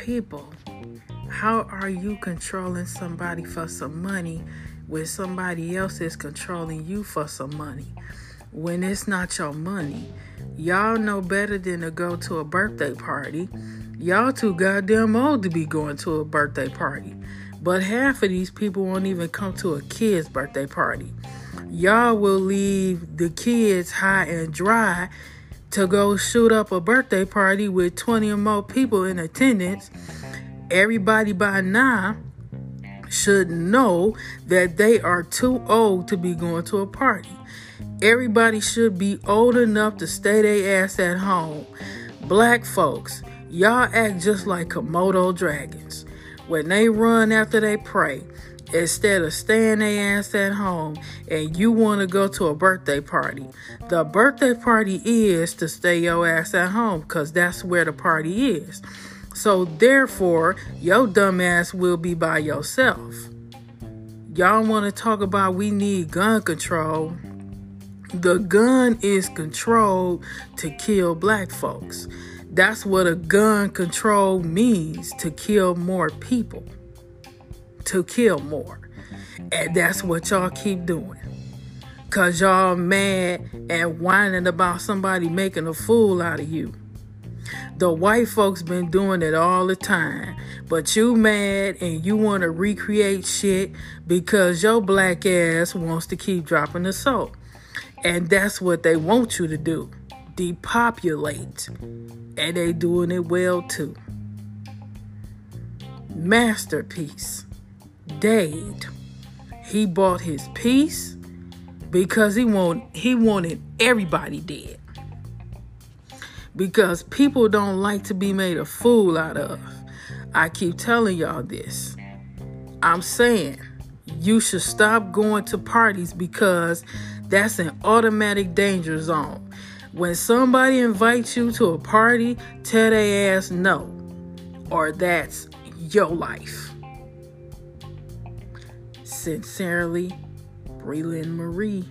people. How are you controlling somebody for some money when somebody else is controlling you for some money? When it's not your money. Y'all know better than to go to a birthday party. Y'all too goddamn old to be going to a birthday party. But half of these people won't even come to a kid's birthday party. Y'all will leave the kids high and dry to go shoot up a birthday party with 20 or more people in attendance. Everybody by now should know that they are too old to be going to a party. Everybody should be old enough to stay their ass at home. Black folks, y'all act just like Komodo dragons. When they run after they prey, instead of staying their ass at home and you want to go to a birthday party. The birthday party is to stay your ass at home because that's where the party is. So therefore, your dumb ass will be by yourself. Y'all want to talk about we need gun control. The gun is controlled to kill black folks. That's what a gun control means to kill more people to kill more. And that's what y'all keep doing. Cause y'all mad and whining about somebody making a fool out of you. The white folks been doing it all the time. But you mad and you want to recreate shit because your black ass wants to keep dropping the soap. And that's what they want you to do. Depopulate. And they doing it well too. Masterpiece. Dade. He bought his peace because he want he wanted everybody dead. Because people don't like to be made a fool out of. I keep telling y'all this. I'm saying you should stop going to parties because that's an automatic danger zone. When somebody invites you to a party, tell their ass no, or that's your life. Sincerely, Breland Marie.